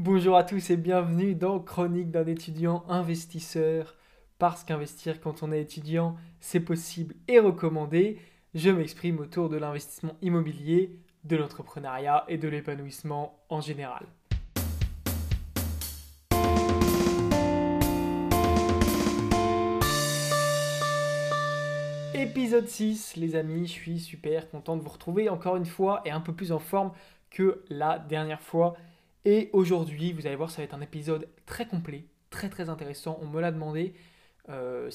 Bonjour à tous et bienvenue dans Chronique d'un étudiant investisseur. Parce qu'investir quand on est étudiant, c'est possible et recommandé. Je m'exprime autour de l'investissement immobilier, de l'entrepreneuriat et de l'épanouissement en général. Épisode 6, les amis, je suis super content de vous retrouver encore une fois et un peu plus en forme que la dernière fois. Et aujourd'hui, vous allez voir, ça va être un épisode très complet, très très intéressant. On me l'a demandé. Euh,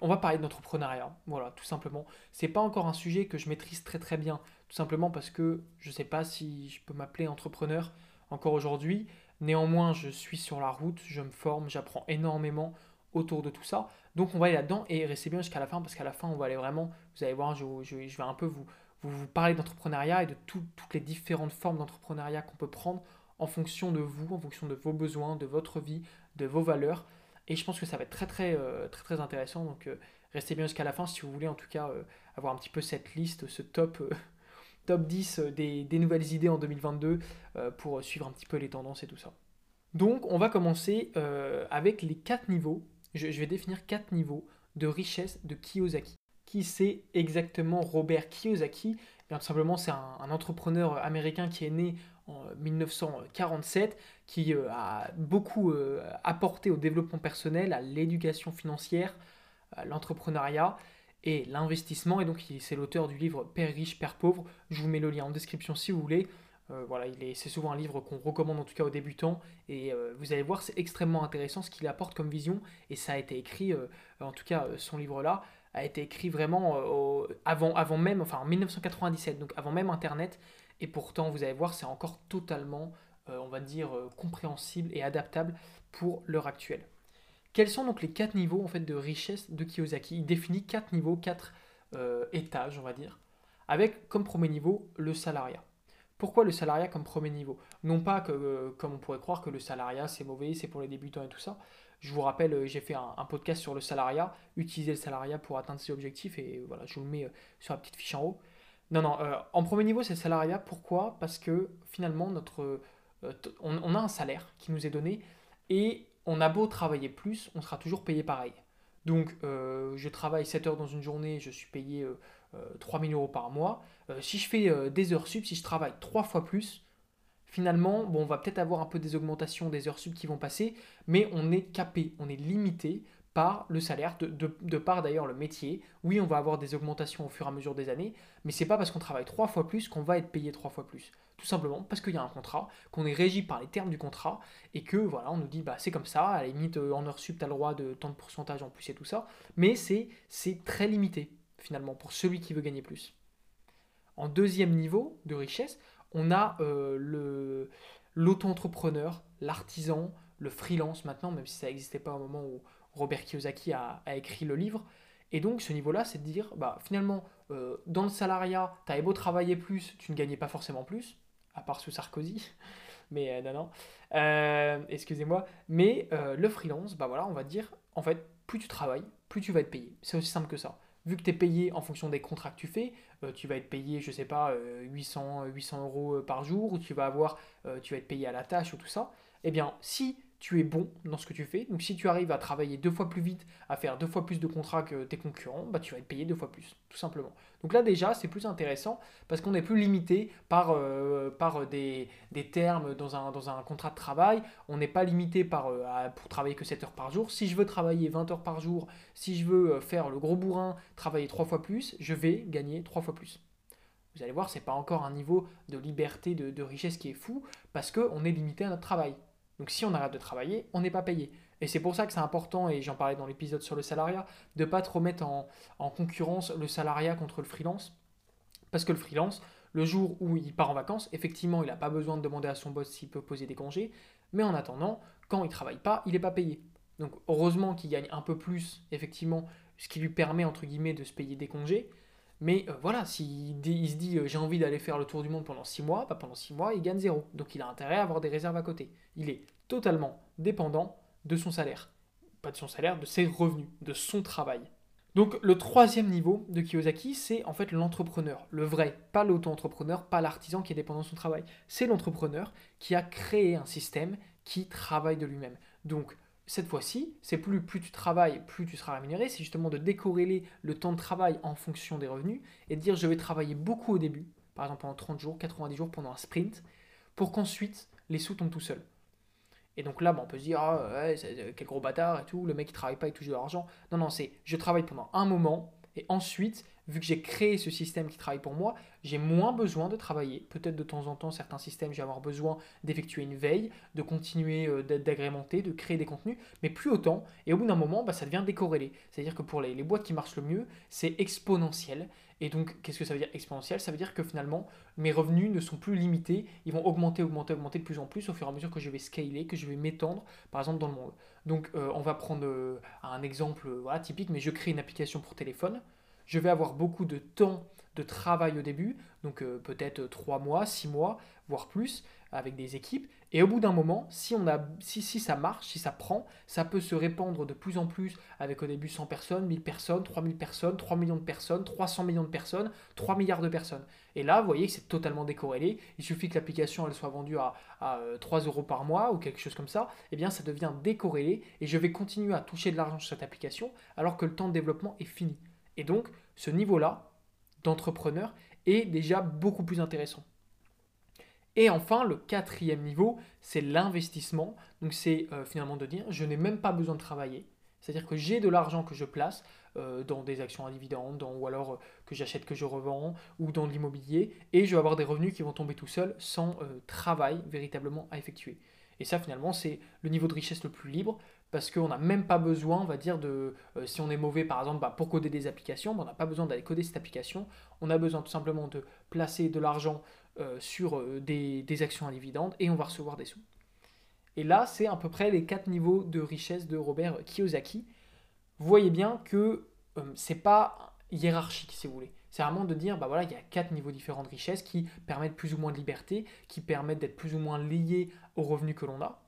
on va parler d'entrepreneuriat, voilà, tout simplement. C'est pas encore un sujet que je maîtrise très très bien, tout simplement parce que je sais pas si je peux m'appeler entrepreneur encore aujourd'hui. Néanmoins, je suis sur la route, je me forme, j'apprends énormément autour de tout ça. Donc on va aller là-dedans et restez bien jusqu'à la fin parce qu'à la fin, on va aller vraiment, vous allez voir, je, vais un peu vous, vous parler d'entrepreneuriat et de toutes les différentes formes d'entrepreneuriat qu'on peut prendre en fonction de vous, en fonction de vos besoins, de votre vie, de vos valeurs. Et je pense que ça va être très très euh, très très intéressant. Donc euh, restez bien jusqu'à la fin si vous voulez en tout cas euh, avoir un petit peu cette liste, ce top, top 10 des, des, nouvelles idées en 2022 pour suivre un petit peu les tendances et tout ça. Donc on va commencer avec les quatre niveaux. Je, vais définir quatre niveaux de richesse de Kiyosaki. Qui c'est exactement Robert Kiyosaki? Bien tout simplement, c'est un, entrepreneur américain qui est né en 1947, qui euh, a beaucoup euh, apporté au développement personnel, à l'éducation financière, à l'entrepreneuriat et l'investissement. Et donc, c'est l'auteur du livre Père riche, Père pauvre. Je vous mets le lien en description si vous voulez. Euh, voilà, c'est souvent un livre qu'on recommande en tout cas aux débutants. Et vous allez voir, c'est extrêmement intéressant ce qu'il apporte comme vision. Et ça a été écrit, en tout cas, son livre-là, a été écrit vraiment euh, avant, avant même, enfin en 1997, donc avant même Internet. Et pourtant, vous allez voir, c'est encore totalement, euh, on va dire, euh, compréhensible et adaptable pour l'heure actuelle. Quels sont donc les quatre niveaux en fait de richesse de Kiyosaki? Il définit quatre niveaux, quatre étages, on va dire, avec comme premier niveau le salariat. Pourquoi le salariat comme premier niveau? Non pas que, comme on pourrait croire, que le salariat c'est mauvais, c'est pour les débutants et tout ça. Je vous rappelle, euh, j'ai fait un, podcast sur le salariat, utiliser le salariat pour atteindre ses objectifs, et voilà, je vous le mets euh, sur la petite fiche en haut. Non, non, euh, en premier niveau, c'est le salariat. Pourquoi? Parce que finalement, notre, on, a un salaire qui nous est donné, et on a beau travailler plus, on sera toujours payé pareil. Donc, je travaille 7 heures dans une journée, je suis payé 3000 euros par mois. si je fais des heures sup, si je travaille 3 fois plus, finalement, bon, on va peut-être avoir un peu des augmentations des heures sub qui vont passer, mais on est capé, on est limité par le salaire, de, de, par d'ailleurs le métier. Oui, on va avoir des augmentations au fur et à mesure des années, mais c'est pas parce qu'on travaille trois fois plus qu'on va être payé trois fois plus. Tout simplement parce qu'il y a un contrat, qu'on est régi par les termes du contrat, et que voilà, on nous dit bah c'est comme ça, à la limite euh, en heure sub, tu as le droit de tant de pourcentage en plus et tout ça, mais c'est très limité finalement pour celui qui veut gagner plus. En deuxième niveau de richesse, on a euh, l'auto-entrepreneur, l'artisan, le freelance maintenant, même si ça n'existait pas au moment où Robert Kiyosaki a, écrit le livre. Et donc ce niveau-là, c'est de dire, bah, finalement, euh, dans le salariat, tu avais beau travailler plus, tu ne gagnais pas forcément plus, à part sous Sarkozy. Mais euh, non, non. Excusez-moi. Mais le freelance, bah voilà, on va dire, en fait, plus tu travailles, plus tu vas être payé. C'est aussi simple que ça vu que tu es payé en fonction des contrats que tu fais, euh, tu vas être payé, je sais pas, 800, euh, 800 euros euh, par jour, ou tu vas avoir, tu vas être payé à la tâche ou tout ça. Eh bien, si tu es bon dans ce que tu fais. Donc si tu arrives à travailler deux fois plus vite, à faire deux fois plus de contrats que tes concurrents, bah, tu vas être payé deux fois plus, tout simplement. Donc là déjà, c'est plus intéressant parce qu'on est plus limité par, euh, des, termes dans un, dans un contrat de travail. On n'est pas limité par, euh, pour travailler que 7 heures par jour. Si je veux travailler 20 heures par jour, si je veux euh, faire le gros bourrin, travailler trois fois plus, je vais gagner trois fois plus. Vous allez voir, c'est pas encore un niveau de liberté, de, de richesse qui est fou, parce qu'on est limité à notre travail. Donc si on arrête de travailler, on n'est pas payé. Et c'est pour ça que c'est important, et j'en parlais dans l'épisode sur le salariat, de ne pas trop mettre en, concurrence le salariat contre le freelance. Parce que le freelance, le jour où il part en vacances, effectivement, il n'a pas besoin de demander à son boss s'il peut poser des congés. Mais en attendant, quand il ne travaille pas, il n'est pas payé. Donc heureusement qu'il gagne un peu plus, effectivement, ce qui lui permet, entre guillemets, de se payer des congés. Mais euh, voilà, s'il il se dit euh, j'ai envie d'aller faire le tour du monde pendant 6 mois, bah, pendant 6 mois, il gagne zéro. Donc il a intérêt à avoir des réserves à côté. Il est totalement dépendant de son salaire. Pas de son salaire, de ses revenus, de son travail. Donc le troisième niveau de Kiyosaki, c'est en fait l'entrepreneur, le vrai, pas l'auto-entrepreneur, pas l'artisan qui est dépendant de son travail. C'est l'entrepreneur qui a créé un système qui travaille de lui-même. Donc cette fois-ci, c'est plus plus tu travailles, plus tu seras rémunéré, c'est justement de décorréler le temps de travail en fonction des revenus et de dire je vais travailler beaucoup au début, par exemple pendant 30 jours, 90 jours, pendant un sprint, pour qu'ensuite les sous tombent tout seuls. Et donc là, bah, on peut se dire, ah, euh, quel gros bâtard et tout, le mec il travaille pas, il touche de l'argent. Non, non, c'est je travaille pendant un moment et ensuite, vu que j'ai créé ce système qui travaille pour moi, j'ai moins besoin de travailler. Peut-être de temps en temps, certains systèmes, j'ai avoir besoin d'effectuer une veille, de continuer euh, d'agrémenter, de créer des contenus, mais plus autant. Et au bout d'un moment, bah, ça devient décorrélé. C'est-à-dire que pour les, boîtes qui marchent le mieux, c'est exponentiel. Et donc, qu'est-ce que ça veut dire exponentiel? Ça veut dire que finalement, mes revenus ne sont plus limités, ils vont augmenter, augmenter, augmenter de plus en plus au fur et à mesure que je vais scaler, que je vais m'étendre, par exemple, dans le monde. Donc, euh, on va prendre euh, un exemple typique, mais je crée une application pour téléphone. Je vais avoir beaucoup de temps de travail au début, donc euh, peut-être 3 mois, 6 mois, voire plus, avec des équipes. Et au bout d'un moment, si, ça marche, si ça prend, ça peut se répandre de plus en plus avec au début 100 personnes, 1000 personnes, 3000 personnes, 3 millions de personnes, 300 millions de personnes, 3 milliards de personnes. Et là, vous voyez que c'est totalement décorrélé. Il suffit que l'application soit vendue à, à 3 euh, euros par mois ou quelque chose comme ça. Eh bien, ça devient décorrélé et je vais continuer à toucher de l'argent sur cette application alors que le temps de développement est fini. Et donc, ce niveau-là d'entrepreneur est déjà beaucoup plus intéressant. Et enfin, le quatrième niveau, c'est l'investissement. Donc c'est euh, finalement de dire, je n'ai même pas besoin de travailler. C'est-à-dire que j'ai de l'argent que je place euh, dans des actions à dividendes, ou alors euh, que j'achète, que je revends, ou dans l'immobilier, et je vais avoir des revenus qui vont tomber tout seuls sans travail véritablement à effectuer. Et ça, finalement, c'est le niveau de richesse le plus libre, parce qu'on n'a même pas besoin, on va dire, de... si on est mauvais, par exemple, bah, pour coder des applications, bah, on n'a pas besoin d'aller coder cette application, on a besoin tout simplement de placer de l'argent euh, sur euh, des, actions à dividendes et on va recevoir des sous. Et là, c'est à peu près les quatre niveaux de richesse de Robert Kiyosaki. Vous voyez bien que ce euh, c'est pas hiérarchique, si vous voulez. C'est vraiment de dire, bah voilà, il y a quatre niveaux différents de richesse qui permettent plus ou moins de liberté, qui permettent d'être plus ou moins liés aux revenus que l'on a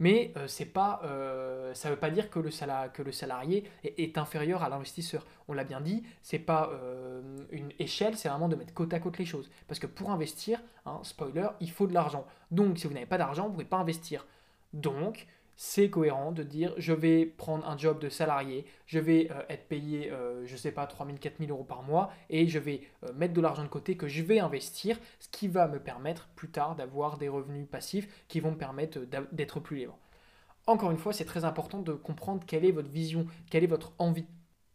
mais euh, c'est pas, euh, ça ne veut pas dire que le, salarié est, inférieur à l'investisseur. On l'a bien dit, c'est pas euh, une échelle, c'est vraiment de mettre côte à côte les choses. Parce que pour investir, hein, spoiler, il faut de l'argent. Donc si vous n'avez pas d'argent, vous ne pouvez pas investir. Donc c'est cohérent de dire je vais prendre un job de salarié, je vais euh, être payé, je euh, je sais pas, 3000, 4000 euros par mois et je vais euh, mettre de l'argent de côté que je vais investir, ce qui va me permettre plus tard d'avoir des revenus passifs qui vont me permettre d'être plus libre. Encore une fois, c'est très important de comprendre quelle est votre vision, quelle est votre envie.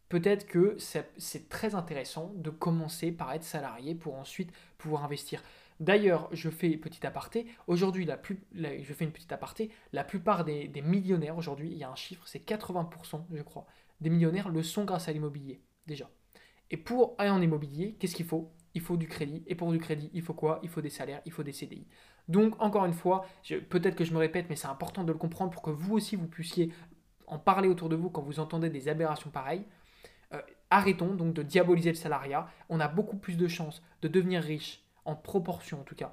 Peut-être que c'est très intéressant de commencer par être salarié pour ensuite pouvoir investir. D'ailleurs, je fais petit aparté. Aujourd'hui, la je fais une petite aparté. La plupart des, millionnaires aujourd'hui, il y a un chiffre, c'est 80%, je crois, des millionnaires le sont grâce à l'immobilier déjà. Et pour aller en immobilier, qu'est-ce qu'il faut? Il faut du crédit. Et pour du crédit, il faut quoi? Il faut des salaires, il faut des CDI. Donc, encore une fois, peut-être que je me répète, mais c'est important de le comprendre pour que vous aussi, vous puissiez en parler autour de vous quand vous entendez des aberrations pareilles. Euh, arrêtons donc de diaboliser le salariat. On a beaucoup plus de chances de devenir riche en proportion en tout cas,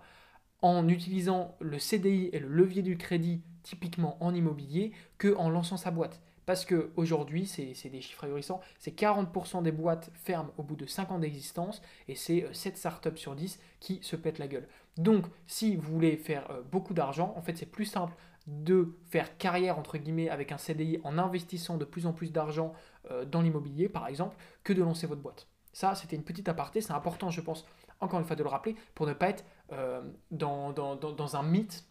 en utilisant le CDI et le levier du crédit typiquement en immobilier que en lançant sa boîte. Parce qu'aujourd'hui, c'est des chiffres ahurissants, c'est 40% des boîtes ferment au bout de 5 ans d'existence et c'est 7 euh, startups sur 10 qui se pètent la gueule. Donc, si vous voulez faire euh, beaucoup d'argent, en fait, c'est plus simple de faire carrière entre guillemets avec un CDI en investissant de plus en plus d'argent euh, dans l'immobilier, par exemple, que de lancer votre boîte. Ça, c'était une petite aparté, c'est important, je pense, encore une fois de le rappeler, pour ne pas être euh, dans, dans, un mythe,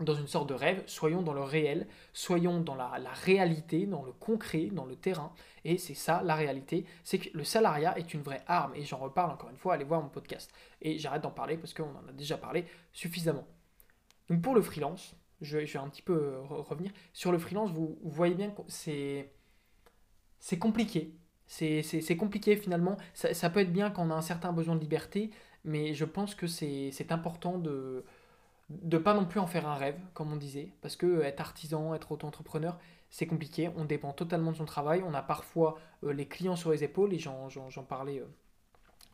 dans une sorte de rêve, soyons dans le réel, soyons dans la, réalité, dans le concret, dans le terrain. Et c'est ça la réalité, c'est que le salariat est une vraie arme. Et j'en reparle encore une fois, allez voir mon podcast. Et j'arrête d'en parler parce qu'on en a déjà parlé suffisamment. Donc pour le freelance, je, vais un petit peu euh, revenir. Sur le freelance, vous, vous voyez bien que c'est compliqué c'est compliqué finalement. Ça, peut être bien quand on a un certain besoin de liberté, mais je pense que c'est important de ne pas non plus en faire un rêve, comme on disait, parce que être artisan, être auto-entrepreneur, c'est compliqué. On dépend totalement de son travail. On a parfois euh, les clients sur les épaules, et j'en parlais euh,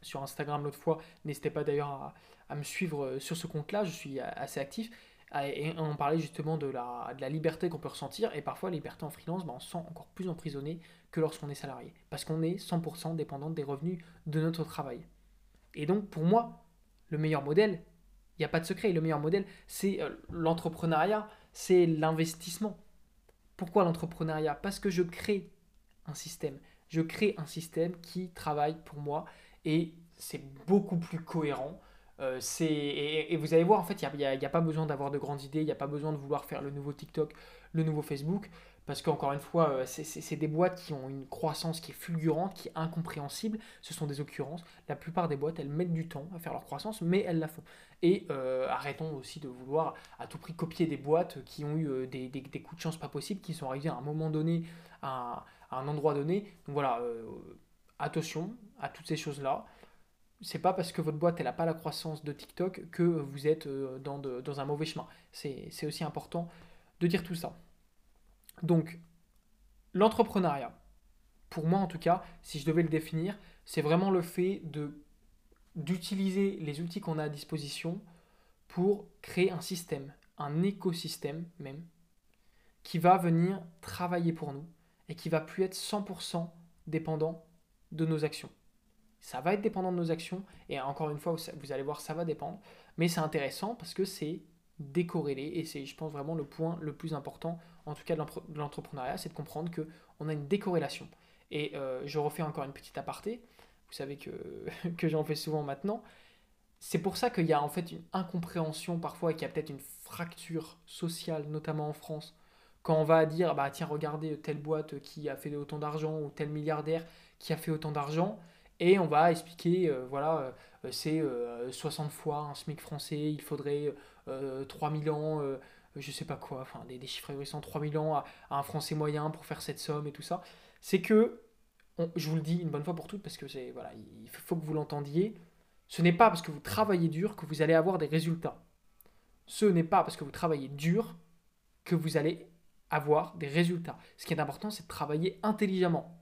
sur Instagram l'autre fois. N'hésitez pas d'ailleurs à, me suivre euh, sur ce compte-là, je suis assez actif. Ah, et on parlait justement de la, de la liberté qu'on peut ressentir, et parfois la liberté en freelance, ben, on se sent encore plus emprisonné que lorsqu'on est salarié, parce qu'on est 100% dépendant des revenus de notre travail. Et donc pour moi, le meilleur modèle, il n'y a pas de secret, le meilleur modèle, c'est euh, l'entrepreneuriat, c'est l'investissement. Pourquoi l'entrepreneuriat? Parce que je crée un système. Je crée un système qui travaille pour moi et c'est beaucoup plus cohérent. Euh, et, vous allez voir, en fait, il n'y a, a, pas besoin d'avoir de grandes idées, il n'y a pas besoin de vouloir faire le nouveau TikTok, le nouveau Facebook. Parce qu'encore une fois, euh, c'est des boîtes qui ont une croissance qui est fulgurante, qui est incompréhensible. Ce sont des occurrences. La plupart des boîtes, elles mettent du temps à faire leur croissance, mais elles la font. Et euh, arrêtons aussi de vouloir à tout prix copier des boîtes qui ont eu euh, des, coups de chance pas possibles, qui sont arrivés à un moment donné, à, un endroit donné. Donc voilà, attention à toutes ces choses-là. C'est pas parce que votre boîte n'a pas la croissance de TikTok que vous êtes dans, dans un mauvais chemin. C'est aussi important de dire tout ça. Donc, l'entrepreneuriat, pour moi en tout cas, si je devais le définir, c'est vraiment le fait d'utiliser les outils qu'on a à disposition pour créer un système, un écosystème même, qui va venir travailler pour nous et qui va plus être 100% dépendant de nos actions. Ça va être dépendant de nos actions et encore une fois, vous allez voir, ça va dépendre, mais c'est intéressant parce que c'est décorrélé et c'est, je pense, vraiment le point le plus important en tout cas de l'entrepreneuriat, c'est de comprendre qu'on a une décorrélation. Et euh, je refais encore une petite aparté, vous savez que, que j'en fais souvent maintenant. C'est pour ça qu'il y a en fait une incompréhension parfois et qu'il y a peut-être une fracture sociale, notamment en France, quand on va dire bah tiens regardez telle boîte qui a fait autant d'argent ou tel milliardaire qui a fait autant d'argent et on va expliquer euh, voilà euh, c'est 60 fois un SMIC français il faudrait 3000 ans je sais pas quoi, enfin des, chiffres ahurissants, 3 000 ans à, un Français moyen pour faire cette somme et tout ça, c'est que, je vous le dis une bonne fois pour toutes, parce que c'est voilà, il faut que vous l'entendiez, ce n'est pas parce que vous travaillez dur que vous allez avoir des résultats. Ce n'est pas parce que vous travaillez dur que vous allez avoir des résultats. Ce qui est important, c'est de travailler intelligemment.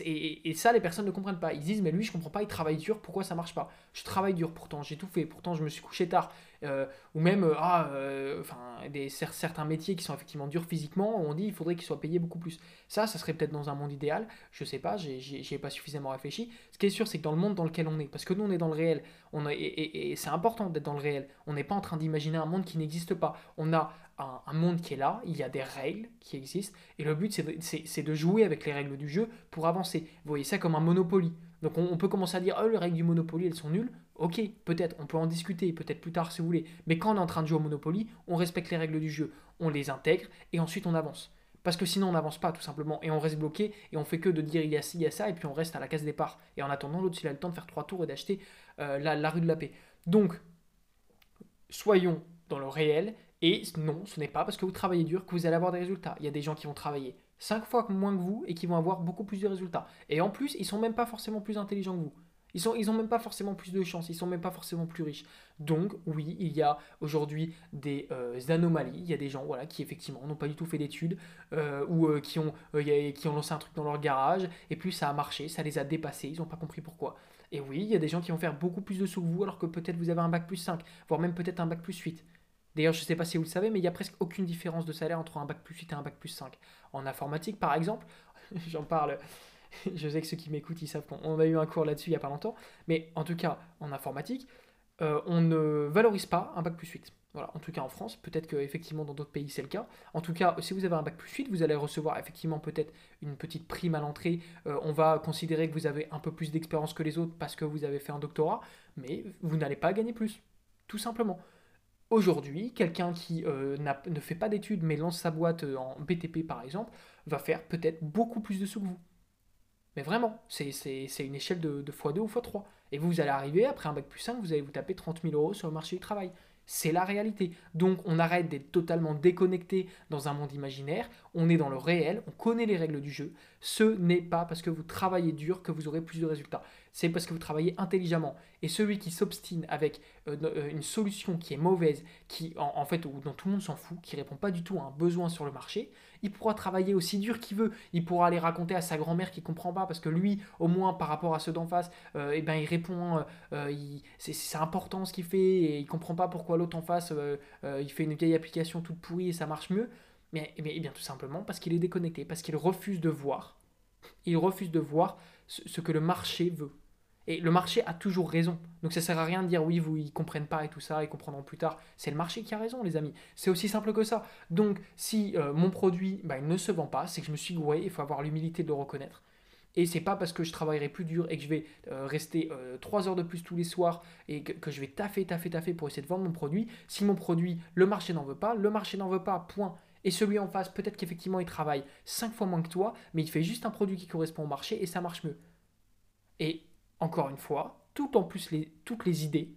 Et, ça, les personnes ne comprennent pas. Ils disent, mais lui, je comprends pas, il travaille dur, pourquoi ça marche pas? Je travaille dur pourtant, j'ai tout fait, pourtant je me suis couché tard. Euh, ou même, euh, ah, euh, des, certains métiers qui sont effectivement durs physiquement, on dit il faudrait qu'ils soient payés beaucoup plus. Ça, ça serait peut-être dans un monde idéal, je sais pas, j'y ai pas suffisamment réfléchi. Ce qui est sûr, c'est que dans le monde dans lequel on est, parce que nous, on est dans le réel, on et, c'est important d'être dans le réel, on n'est pas en train d'imaginer un monde qui n'existe pas. On a un, monde qui est là, il y a des règles qui existent, et le but c'est de, jouer avec les règles du jeu pour avancer. Vous voyez ça comme un Monopoly. Donc on, peut commencer à dire, oh les règles du Monopoly elles sont nulles. Ok, peut-être, on peut en discuter, peut-être plus tard si vous voulez. Mais quand on est en train de jouer au Monopoly, on respecte les règles du jeu, on les intègre, et ensuite on avance. Parce que sinon on n'avance pas tout simplement, et on reste bloqué, et on fait que de dire il y a ci, il y a ça, et puis on reste à la case départ. Et en attendant, l'autre il a le temps de faire trois tours et d'acheter euh, la, la rue de la paix. Donc, soyons dans le réel, et non, ce n'est pas parce que vous travaillez dur que vous allez avoir des résultats. Il y a des gens qui vont travailler 5 fois moins que vous et qui vont avoir beaucoup plus de résultats. Et en plus, ils sont même pas forcément plus intelligents que vous. Ils sont, ils ont même pas forcément plus de chance, ils sont même pas forcément plus riches. Donc oui, il y a aujourd'hui des euh, anomalies. Il y a des gens voilà qui effectivement n'ont pas du tout fait d'études euh, ou euh, qui ont qui ont lancé un truc dans leur garage et puis ça a marché, ça les a dépassés, ils n'ont pas compris pourquoi. Et oui, il y a des gens qui vont faire beaucoup plus de sous que vous alors que peut-être vous avez un bac plus 5, voire même peut-être un bac plus 8. D'ailleurs, je ne sais pas si vous le savez, mais il n'y a presque aucune différence de salaire entre un bac plus 8 et un bac plus 5. En informatique, par exemple, j'en parle, je sais que ceux qui m'écoutent, ils savent qu'on a eu un cours là-dessus il n'y a pas longtemps, mais en tout cas, en informatique, euh, on ne valorise pas un bac plus 8. Voilà, en tout cas en France, peut-être qu'effectivement dans d'autres pays c'est le cas. En tout cas, si vous avez un bac plus 8, vous allez recevoir effectivement peut-être une petite prime à l'entrée. Euh, on va considérer que vous avez un peu plus d'expérience que les autres parce que vous avez fait un doctorat, mais vous n'allez pas gagner plus, tout simplement. Aujourd'hui, quelqu'un qui euh, ne fait pas d'études mais lance sa boîte euh, en BTP par exemple, va faire peut-être beaucoup plus de sous que vous. Mais vraiment, c'est une échelle de, de x2 ou x3. Et vous, vous allez arriver, après un bac plus 5, vous allez vous taper 30 000 euros sur le marché du travail. C'est la réalité. Donc on arrête d'être totalement déconnecté dans un monde imaginaire, on est dans le réel, on connaît les règles du jeu. Ce n'est pas parce que vous travaillez dur que vous aurez plus de résultats. C'est parce que vous travaillez intelligemment. Et celui qui s'obstine avec euh, euh, une solution qui est mauvaise, qui en, fait dont tout le monde s'en fout, qui répond pas du tout à un besoin sur le marché, il pourra travailler aussi dur qu'il veut. Il pourra aller raconter à sa grand-mère qui comprend pas parce que lui, au moins par rapport à ceux d'en face, euh, eh ben il répond, c'est important ce qu'il fait et il comprend pas pourquoi l'autre en face il fait une vieille application toute pourrie et ça marche mieux. Mais, mais eh bien tout simplement parce qu'il est déconnecté, parce qu'il refuse de voir. Il refuse de voir ce que le marché veut. Et le marché a toujours raison. Donc ça sert à rien de dire oui, vous, ils comprennent pas et tout ça, ils comprendront plus tard. C'est le marché qui a raison, les amis. C'est aussi simple que ça. Donc si euh, mon produit bah, ne se vend pas, c'est que je me suis gouré, il faut avoir l'humilité de le reconnaître. Et c'est pas parce que je travaillerai plus dur et que je vais euh, rester 3 euh, heures de plus tous les soirs et que, que, je vais taffer, taffer, taffer pour essayer de vendre mon produit. Si mon produit, le marché n'en veut pas, le marché n'en veut pas, point. Et celui en face, peut-être qu'effectivement il travaille 5 fois moins que toi, mais il fait juste un produit qui correspond au marché et ça marche mieux. Et encore une fois, tout en plus les, toutes les idées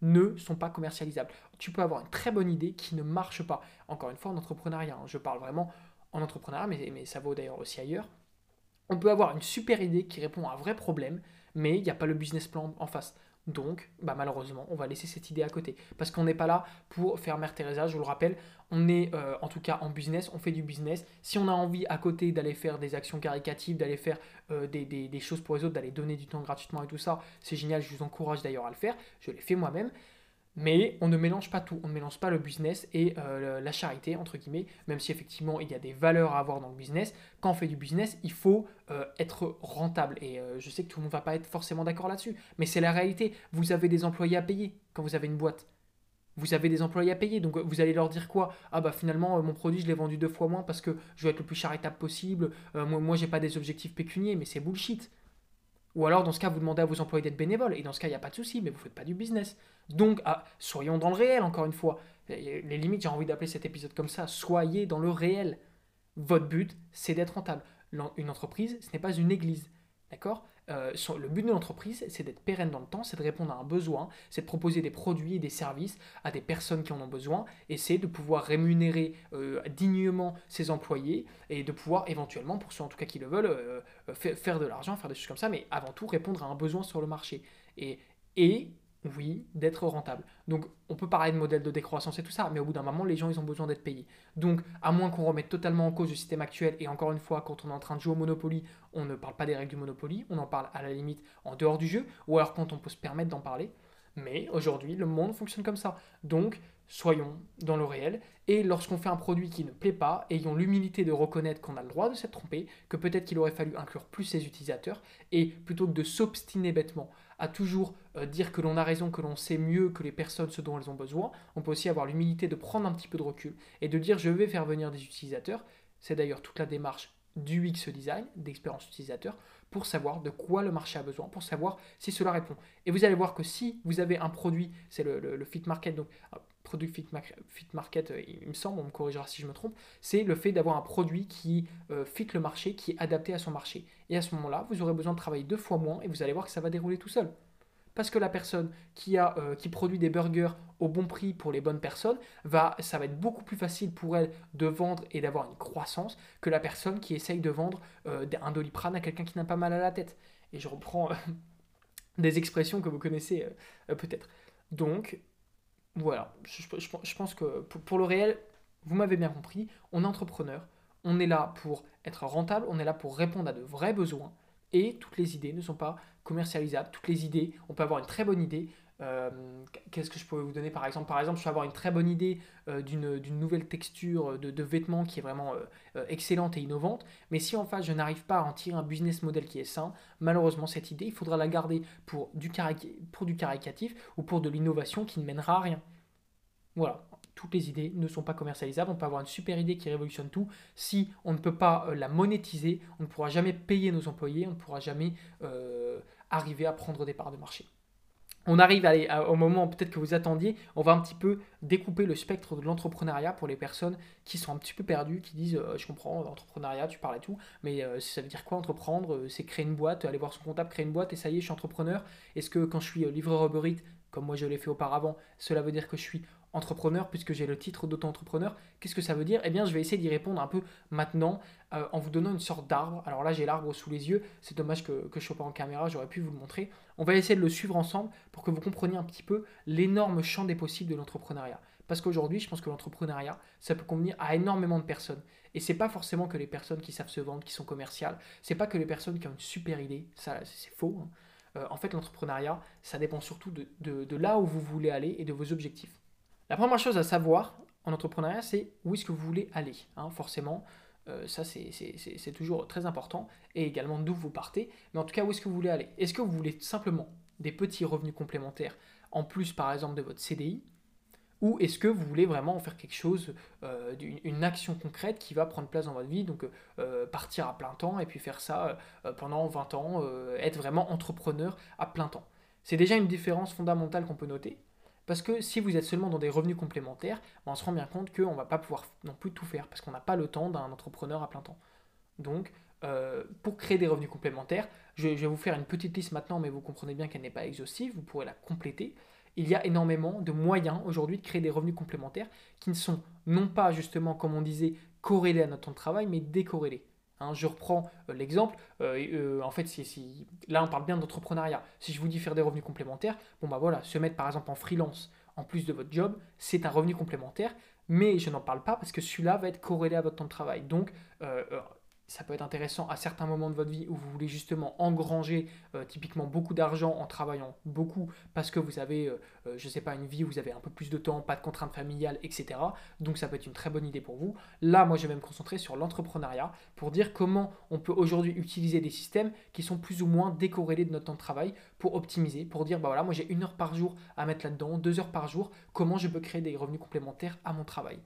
ne sont pas commercialisables. Tu peux avoir une très bonne idée qui ne marche pas. Encore une fois, en entrepreneuriat, hein. je parle vraiment en entrepreneuriat, mais, mais ça vaut d'ailleurs aussi ailleurs. On peut avoir une super idée qui répond à un vrai problème, mais il n'y a pas le business plan en face. Donc, bah malheureusement, on va laisser cette idée à côté. Parce qu'on n'est pas là pour faire Mère Teresa, je vous le rappelle. On est euh, en tout cas en business, on fait du business. Si on a envie à côté d'aller faire des actions caricatives, d'aller faire euh, des, des, choses pour les autres, d'aller donner du temps gratuitement et tout ça, c'est génial, je vous encourage d'ailleurs à le faire. Je l'ai fait moi-même. Mais on ne mélange pas tout, on ne mélange pas le business et euh, la charité, entre guillemets, même si effectivement il y a des valeurs à avoir dans le business. Quand on fait du business, il faut euh, être rentable. Et euh, je sais que tout le monde ne va pas être forcément d'accord là-dessus, mais c'est la réalité. Vous avez des employés à payer quand vous avez une boîte. Vous avez des employés à payer, donc vous allez leur dire quoi? Ah bah finalement mon produit je l'ai vendu deux fois moins parce que je veux être le plus charitable possible. moi, moi j'ai pas des objectifs pécuniers, mais c'est bullshit. Ou alors, dans ce cas, vous demandez à vos employés d'être bénévoles. Et dans ce cas, il n'y a pas de souci, mais vous ne faites pas du business. Donc, ah, soyons dans le réel, encore une fois. Les limites, j'ai envie d'appeler cet épisode comme ça. Soyez dans le réel. Votre but, c'est d'être rentable. Une entreprise, ce n'est pas une église. D'accord? Euh, le but de l'entreprise, c'est d'être pérenne dans le temps, c'est de répondre à un besoin, c'est de proposer des produits et des services à des personnes qui en ont besoin, et c'est de pouvoir rémunérer euh, dignement ses employés et de pouvoir éventuellement, pour ceux en tout cas qui le veulent, euh, faire de l'argent, faire des choses comme ça, mais avant tout répondre à un besoin sur le marché. Et, et oui, d'être rentable. Donc on peut parler de modèle de décroissance et tout ça, mais au bout d'un moment, les gens, ils ont besoin d'être payés. Donc à moins qu'on remette totalement en cause le système actuel, et encore une fois, quand on est en train de jouer au Monopoly, on ne parle pas des règles du Monopoly, on en parle à la limite en dehors du jeu, ou alors quand on peut se permettre d'en parler. Mais aujourd'hui, le monde fonctionne comme ça. Donc soyons dans le réel. Et lorsqu'on fait un produit qui ne plaît pas, ayons l'humilité de reconnaître qu'on a le droit de s'être trompé, que peut-être qu'il aurait fallu inclure plus ses utilisateurs, et plutôt que de s'obstiner bêtement à toujours dire que l'on a raison, que l'on sait mieux que les personnes ce dont elles ont besoin, on peut aussi avoir l'humilité de prendre un petit peu de recul et de dire je vais faire venir des utilisateurs. C'est d'ailleurs toute la démarche du UX design, d'expérience utilisateur, pour savoir de quoi le marché a besoin, pour savoir si cela répond. Et vous allez voir que si vous avez un produit, c'est le, fit market, donc produit fit, market, euh, il me semble, on me corrigera si je me trompe, c'est le fait d'avoir un produit qui euh, fit le marché, qui est adapté à son marché. Et à ce moment-là, vous aurez besoin de travailler deux fois moins et vous allez voir que ça va dérouler tout seul. Parce que la personne qui, a, euh, qui produit des burgers au bon prix pour les bonnes personnes, va, ça va être beaucoup plus facile pour elle de vendre et d'avoir une croissance que la personne qui essaye de vendre un doliprane à quelqu'un qui n'a pas mal à la tête. Et je reprends des expressions que vous connaissez peut-être. Donc, voilà, je, pense que pour, le réel, vous m'avez bien compris, on est entrepreneur, on est là pour être rentable, on est là pour répondre à de vrais besoins, et toutes les idées ne sont pas commercialisables. Toutes les idées, on peut avoir une très bonne idée, euh, qu'est-ce que je pourrais vous donner par exemple? Par exemple, je peux avoir une très bonne idée euh, d'une nouvelle texture de, vêtements qui est vraiment euh, excellente et innovante, mais si en face je n'arrive pas à en tirer un business model qui est sain, malheureusement cette idée, il faudra la garder pour du, pour du caricatif ou pour de l'innovation qui ne mènera à rien. Voilà, toutes les idées ne sont pas commercialisables. On peut avoir une super idée qui révolutionne tout. Si on ne peut pas la monétiser, on ne pourra jamais payer nos employés, on ne pourra jamais arriver à prendre des parts de marché on arrive à, au moment peut-être que vous attendiez, on va un petit peu découper le spectre de l'entrepreneuriat pour les personnes qui sont un petit peu perdues, qui disent euh, je comprends, entrepreneuriat, tu parles et tout, mais euh, ça veut dire quoi entreprendre? Euh, C'est créer une boîte, aller voir son comptable, créer une boîte et ça y est, je suis entrepreneur. Est-ce que quand je suis livreur Uber comme moi je l'ai fait auparavant, cela veut dire que je suis entrepreneur puisque j'ai le titre d'auto-entrepreneur. Qu'est-ce que ça veut dire? Eh bien, je vais essayer d'y répondre un peu maintenant euh, en vous donnant une sorte d'arbre. Alors là, j'ai l'arbre sous les yeux. C'est dommage que, que je ne sois pas en caméra, j'aurais pu vous le montrer. On va essayer de le suivre ensemble pour que vous compreniez un petit peu l'énorme champ des possibles de l'entrepreneuriat. Parce qu'aujourd'hui, je pense que l'entrepreneuriat, ça peut convenir à énormément de personnes. Et c'est pas forcément que les personnes qui savent se vendre, qui sont commerciales. C'est pas que les personnes qui ont une super idée. Ça, c'est faux. Hein. Euh, en fait, l'entrepreneuriat, ça dépend surtout de, là où vous voulez aller et de vos objectifs. La première chose à savoir en entrepreneuriat, c'est où est-ce que vous voulez aller. Hein, forcément, euh, ça c'est toujours très important. Et également d'où vous partez. Mais en tout cas, où est-ce que vous voulez aller? Est-ce que vous voulez simplement des petits revenus complémentaires en plus, par exemple, de votre CDI ou est-ce que vous voulez vraiment en faire quelque chose, euh, une action concrète qui va prendre place dans votre vie, donc euh, partir à plein temps et puis faire ça pendant 20 ans, être vraiment entrepreneur à plein temps C'est déjà une différence fondamentale qu'on peut noter. Parce que si vous êtes seulement dans des revenus complémentaires, on se rend bien compte qu'on ne va pas pouvoir non plus tout faire parce qu'on n'a pas le temps d'un entrepreneur à plein temps. Donc, pour créer des revenus complémentaires, je, vais vous faire une petite liste maintenant, mais vous comprenez bien qu'elle n'est pas exhaustive, vous pourrez la compléter il y a énormément de moyens aujourd'hui de créer des revenus complémentaires qui ne sont non pas justement, comme on disait, corrélés à notre temps de travail, mais décorrélés. Hein, je reprends euh, l'exemple. Euh, euh, en fait, si, là, on parle bien d'entrepreneuriat. Si je vous dis faire des revenus complémentaires, bon bah voilà, se mettre par exemple en freelance en plus de votre job, c'est un revenu complémentaire. Mais je n'en parle pas parce que celui-là va être corrélé à votre temps de travail. Donc, ça peut être intéressant à certains moments de votre vie où vous voulez justement engranger euh, typiquement beaucoup d'argent en travaillant beaucoup parce que vous avez, euh, euh, je ne sais pas, une vie où vous avez un peu plus de temps, pas de contraintes familiales, etc. Donc ça peut être une très bonne idée pour vous. Là, moi, je vais me concentrer sur l'entrepreneuriat pour dire comment on peut aujourd'hui utiliser des systèmes qui sont plus ou moins décorrélés de notre temps de travail pour optimiser, pour dire, bah voilà, moi j'ai une heure par jour à mettre là-dedans, deux heures par jour, comment je peux créer des revenus complémentaires à mon travail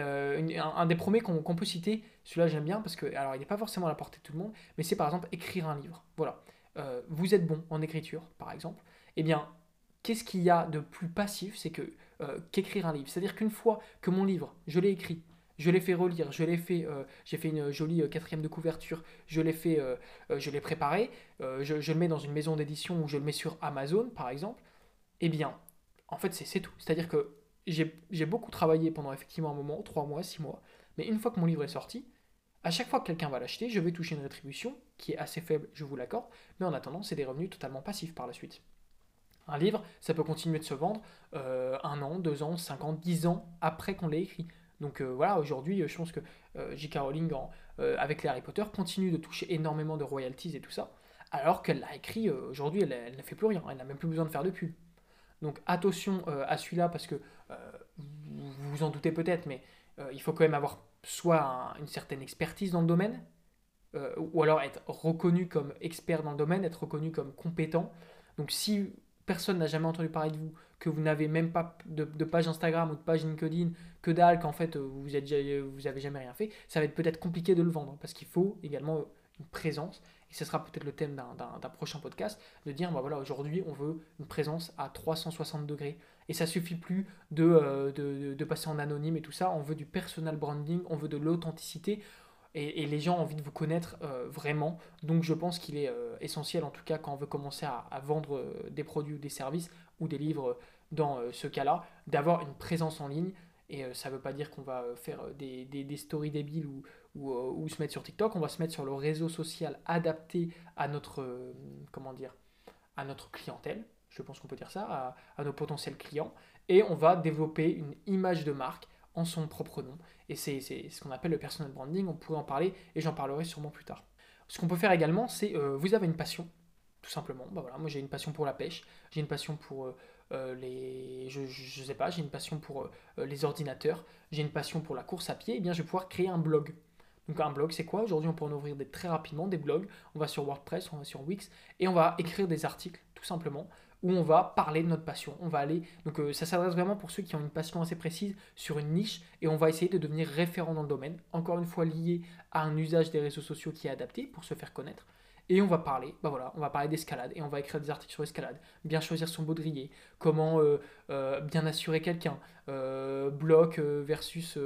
un, des premiers qu'on peut citer, celui-là j'aime bien parce que, alors il n'est pas forcément à la portée de tout le monde, mais c'est par exemple écrire un livre. Voilà. Euh, vous êtes bon en écriture, par exemple. Eh bien, qu'est-ce qu'il y a de plus passif C'est que euh, qu'écrire un livre? C'est-à-dire qu'une fois que mon livre, je l'ai écrit, je l'ai fait relire, je l'ai fait, euh, j'ai fait une jolie quatrième de couverture, je l'ai fait, je l'ai préparé, je, je, le mets dans une maison d'édition ou je le mets sur Amazon, par exemple. Eh bien, en fait, c'est tout. C'est-à-dire que j'ai beaucoup travaillé pendant effectivement un moment, 3 mois, 6 mois, mais une fois que mon livre est sorti, à chaque fois que quelqu'un va l'acheter, je vais toucher une rétribution qui est assez faible, je vous l'accorde, mais en attendant, c'est des revenus totalement passifs par la suite. Un livre, ça peut continuer de se vendre euh, un an, deux ans, cinq ans, dix ans après qu'on l'ait écrit. Donc euh, voilà, aujourd'hui, je pense que euh, J.K. Rowling, avec les Harry Potter, continue de toucher énormément de royalties et tout ça, alors qu'elle l'a écrit, aujourd'hui, elle, elle, ne fait plus rien, elle n'a même plus besoin de faire de pub. Donc attention euh, à celui-là parce que euh, vous vous en doutez peut-être, mais euh, il faut quand même avoir soit une certaine expertise dans le domaine, ou alors être reconnu comme expert dans le domaine, être reconnu comme compétent. Donc si personne n'a jamais entendu parler de vous, que vous n'avez même pas de, page Instagram ou de page LinkedIn, que dalle, qu'en fait vous n'avez vous jamais rien fait, ça va être peut-être compliqué de le vendre parce qu'il faut également une présence ce sera peut-être le thème d'un prochain podcast, de dire, bah voilà, aujourd'hui, on veut une présence à 360 degrés. Et ça suffit plus euh, de, passer en anonyme et tout ça. On veut du personal branding, on veut de l'authenticité. Et, les gens ont envie de vous connaître euh, vraiment. Donc je pense qu'il est euh, essentiel, en tout cas, quand on veut commencer à, vendre des produits ou des services ou des livres dans ce cas-là, d'avoir une présence en ligne. Et ça ne veut pas dire qu'on va faire des stories débiles ou, euh, ou, se mettre sur TikTok, on va se mettre sur le réseau social adapté à notre, euh, comment dire, à notre clientèle, je pense qu'on peut dire ça, à, nos potentiels clients, et on va développer une image de marque en son propre nom. Et c'est ce qu'on appelle le personal branding, on pourrait en parler, et j'en parlerai sûrement plus tard. Ce qu'on peut faire également, c'est, euh, vous avez une passion, tout simplement. Bah voilà, moi j'ai une passion pour la pêche, j'ai une passion pour les, je, je, sais pas, j'ai une passion pour les ordinateurs, j'ai une passion pour la course à pied, et eh bien je vais pouvoir créer un blog. Donc un blog, c'est quoi Aujourd'hui, on peut en ouvrir très rapidement des blogs. On va sur WordPress, on va sur Wix et on va écrire des articles, tout simplement, où on va parler de notre passion. On va aller. Donc euh, ça s'adresse vraiment pour ceux qui ont une passion assez précise sur une niche et on va essayer de devenir référent dans le domaine. Encore une fois lié à un usage des réseaux sociaux qui est adapté pour se faire connaître. Et on va parler, bah voilà, on va parler d'escalade et on va écrire des articles sur l'escalade, bien choisir son baudrier, comment euh, euh, bien assurer quelqu'un, bloc versus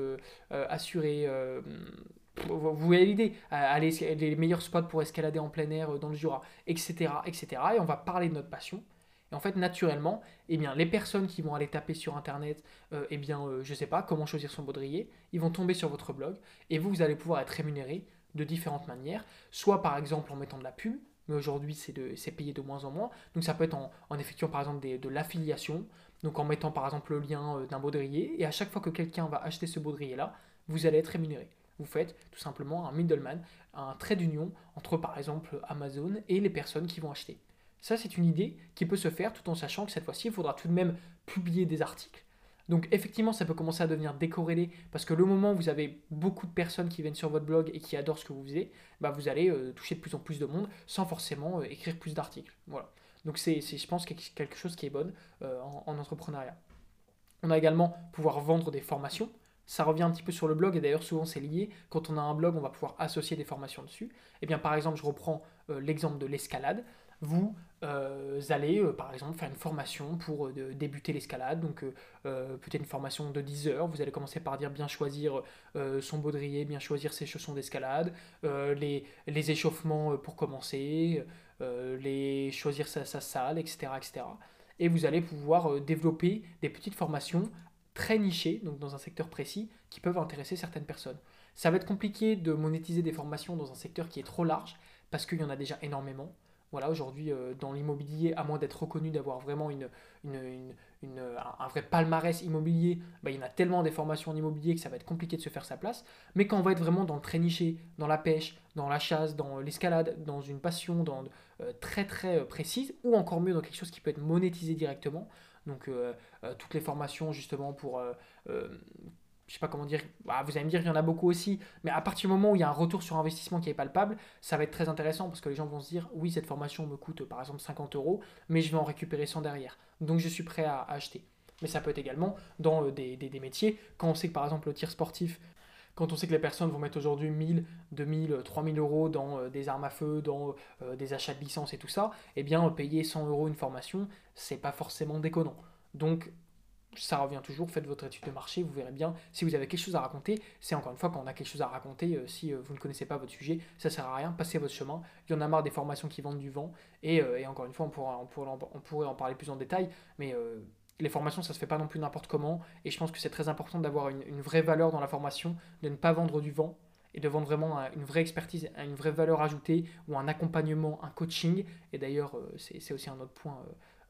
assurer vous voyez l'idée, aller les meilleurs spots pour escalader en plein air euh, dans le Jura, etc., etc. Et on va parler de notre passion. Et en fait, naturellement, eh bien, les personnes qui vont aller taper sur Internet, euh, eh bien, euh, je sais pas, comment choisir son baudrier, ils vont tomber sur votre blog et vous, vous allez pouvoir être rémunéré de différentes manières, soit par exemple en mettant de la pub, mais aujourd'hui c'est payé de moins en moins, donc ça peut être en, effectuant par exemple de l'affiliation, donc en mettant par exemple le lien euh, d'un baudrier, et à chaque fois que quelqu'un va acheter ce baudrier-là, vous allez être rémunéré. Vous faites tout simplement un middleman, un trait d'union entre par exemple Amazon et les personnes qui vont acheter. Ça, c'est une idée qui peut se faire tout en sachant que cette fois-ci, il faudra tout de même publier des articles. Donc effectivement, ça peut commencer à devenir décorrélé parce que le moment où vous avez beaucoup de personnes qui viennent sur votre blog et qui adorent ce que vous faisiez, bah vous allez euh, toucher de plus en plus de monde sans forcément euh, écrire plus d'articles. Voilà. Donc c'est, je pense, quelque chose qui est bon euh, en, entrepreneuriat. On a également pouvoir vendre des formations. Ça revient un petit peu sur le blog et d'ailleurs souvent c'est lié. Quand on a un blog, on va pouvoir associer des formations dessus. Et eh bien par exemple, je reprends l'exemple de l'escalade vous euh, allez euh, par exemple faire une formation pour euh, débuter l'escalade, donc peut-être une formation de 10 heures, vous allez commencer par dire bien choisir son baudrier, bien choisir ses chaussons d'escalade, les, les, échauffements pour commencer, les, choisir sa, sa, salle, etc., etc. Et vous allez pouvoir développer des petites formations très nichées, donc dans un secteur précis, qui peuvent intéresser certaines personnes. Ça va être compliqué de monétiser des formations dans un secteur qui est trop large, parce qu'il y en a déjà énormément. Voilà, aujourd'hui, euh, dans l'immobilier, à moins d'être reconnu, d'avoir vraiment une, un vrai palmarès immobilier, bah, il y en a tellement des formations en immobilier que ça va être compliqué de se faire sa place. Mais quand on va être vraiment dans le très niché, dans la pêche, dans la chasse, dans l'escalade, dans une passion dans, euh, très très euh, précise, ou encore mieux dans quelque chose qui peut être monétisé directement, donc toutes les formations justement pour je sais pas comment dire, bah, vous allez me dire qu'il y en a beaucoup aussi, mais à partir du moment où il y a un retour sur investissement qui est palpable, ça va être très intéressant parce que les gens vont se dire, oui, cette formation me coûte par exemple 50 euros, mais je vais en récupérer 100 derrière. Donc je suis prêt à, acheter. Mais ça peut être également dans euh, des, des, métiers, quand on sait que par exemple le tir sportif, quand on sait que les personnes vont mettre aujourd'hui 1000, 2000, 3000 euros dans euh, des armes à feu, dans euh, des achats de licence et tout ça, eh bien payer 100 euros une formation, c'est pas forcément déconnant. Donc ça revient toujours, faites votre étude de marché, vous verrez bien si vous avez quelque chose à raconter. C'est encore une fois quand on a quelque chose à raconter, euh, si vous ne connaissez pas votre sujet, ça sert à rien, passez votre chemin. Il y en a marre des formations qui vendent du vent, et, encore une fois, on, pourra, on, on, pourrait en, parler plus en détail, mais les formations, ça se fait pas non plus n'importe comment, et je pense que c'est très important d'avoir une, une, vraie valeur dans la formation, de ne pas vendre du vent, et de vendre vraiment une vraie expertise, une vraie valeur ajoutée, ou un accompagnement, un coaching, et d'ailleurs, c'est aussi un autre point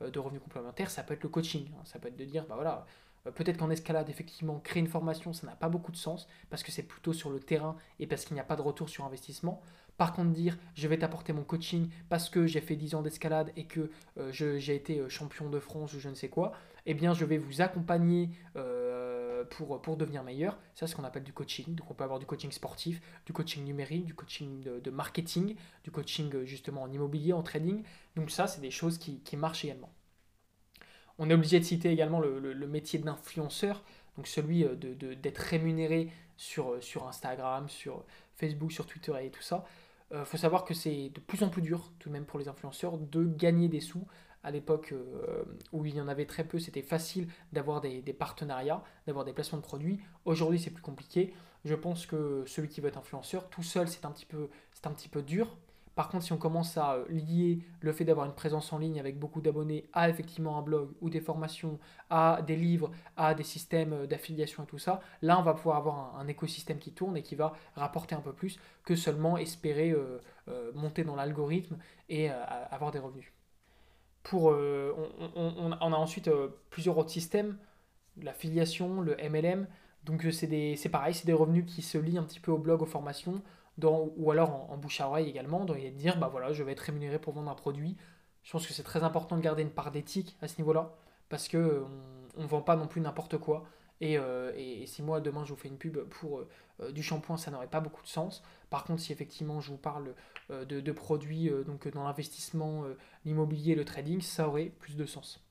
euh, de revenus complémentaires, ça peut être le coaching. Hein. Ça peut être de dire, bah voilà, euh, peut-être qu'en escalade, effectivement, créer une formation, ça n'a pas beaucoup de sens parce que c'est plutôt sur le terrain et parce qu'il n'y a pas de retour sur investissement. Par contre, dire je vais t'apporter mon coaching parce que j'ai fait 10 ans d'escalade et que euh, j'ai été champion de France ou je ne sais quoi, eh bien, je vais vous accompagner pour, pour devenir meilleur. Ça, c'est ce qu'on appelle du coaching. Donc, on peut avoir du coaching sportif, du coaching numérique, du coaching de, marketing, du coaching justement en immobilier, en trading. Donc, ça, c'est des choses qui, qui marchent également. On est obligé de citer également le, métier d'influenceur, donc celui euh, d'être rémunéré sur, euh, sur Instagram, sur Facebook, sur Twitter et tout ça. Il euh, faut savoir que c'est de plus en plus dur, tout de même pour les influenceurs, de gagner des sous. À l'époque où il y en avait très peu, c'était facile d'avoir des, partenariats, d'avoir des placements de produits. Aujourd'hui, c'est plus compliqué. Je pense que celui qui veut être influenceur, tout seul, c'est un, petit peu, un petit peu dur par contre, si on commence à euh, lier le fait d'avoir une présence en ligne avec beaucoup d'abonnés à effectivement un blog ou des formations, à des livres, à des systèmes euh, d'affiliation et tout ça, là on va pouvoir avoir un, écosystème qui tourne et qui va rapporter un peu plus que seulement espérer euh, monter dans l'algorithme et avoir des revenus. Pour, on, a ensuite plusieurs autres systèmes, l'affiliation, le MLM. Donc c'est pareil, c'est des revenus qui se lient un petit peu au blog, aux formations ou alors en, bouche à oreille également, dans de dire bah voilà, je vais être rémunéré pour vendre un produit. Je pense que c'est très important de garder une part d'éthique à ce niveau-là, parce que on ne vend pas non plus n'importe quoi. Euh, et, si moi demain je vous fais une pub pour euh, euh, du shampoing, ça n'aurait pas beaucoup de sens. Par contre, si effectivement je vous parle de, produits donc dans l'investissement, l'immobilier, le trading, ça aurait plus de sens.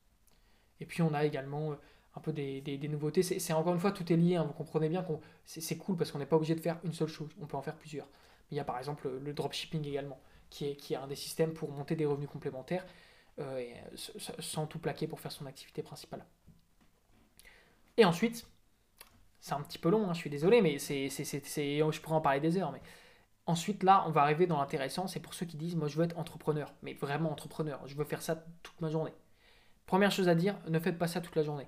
Et puis on a également un peu des, nouveautés. C'est encore une fois, tout est lié. Hein. vous comprenez bien que c'est cool parce qu'on n'est pas obligé de faire une seule chose. On peut en faire plusieurs. il y a par exemple le, dropshipping également, qui est, qui est un des systèmes pour monter des revenus complémentaires sans tout plaquer pour faire son activité principale. Et ensuite, c'est un petit peu long, hein, je suis désolé, mais c'est, je pourrais en parler des heures. Mais ensuite, là, on va arriver dans l'intéressant. C'est pour ceux qui disent Moi, je veux être entrepreneur, mais vraiment entrepreneur. Je veux faire ça toute ma journée. Première chose à dire, ne faites pas ça toute la journée.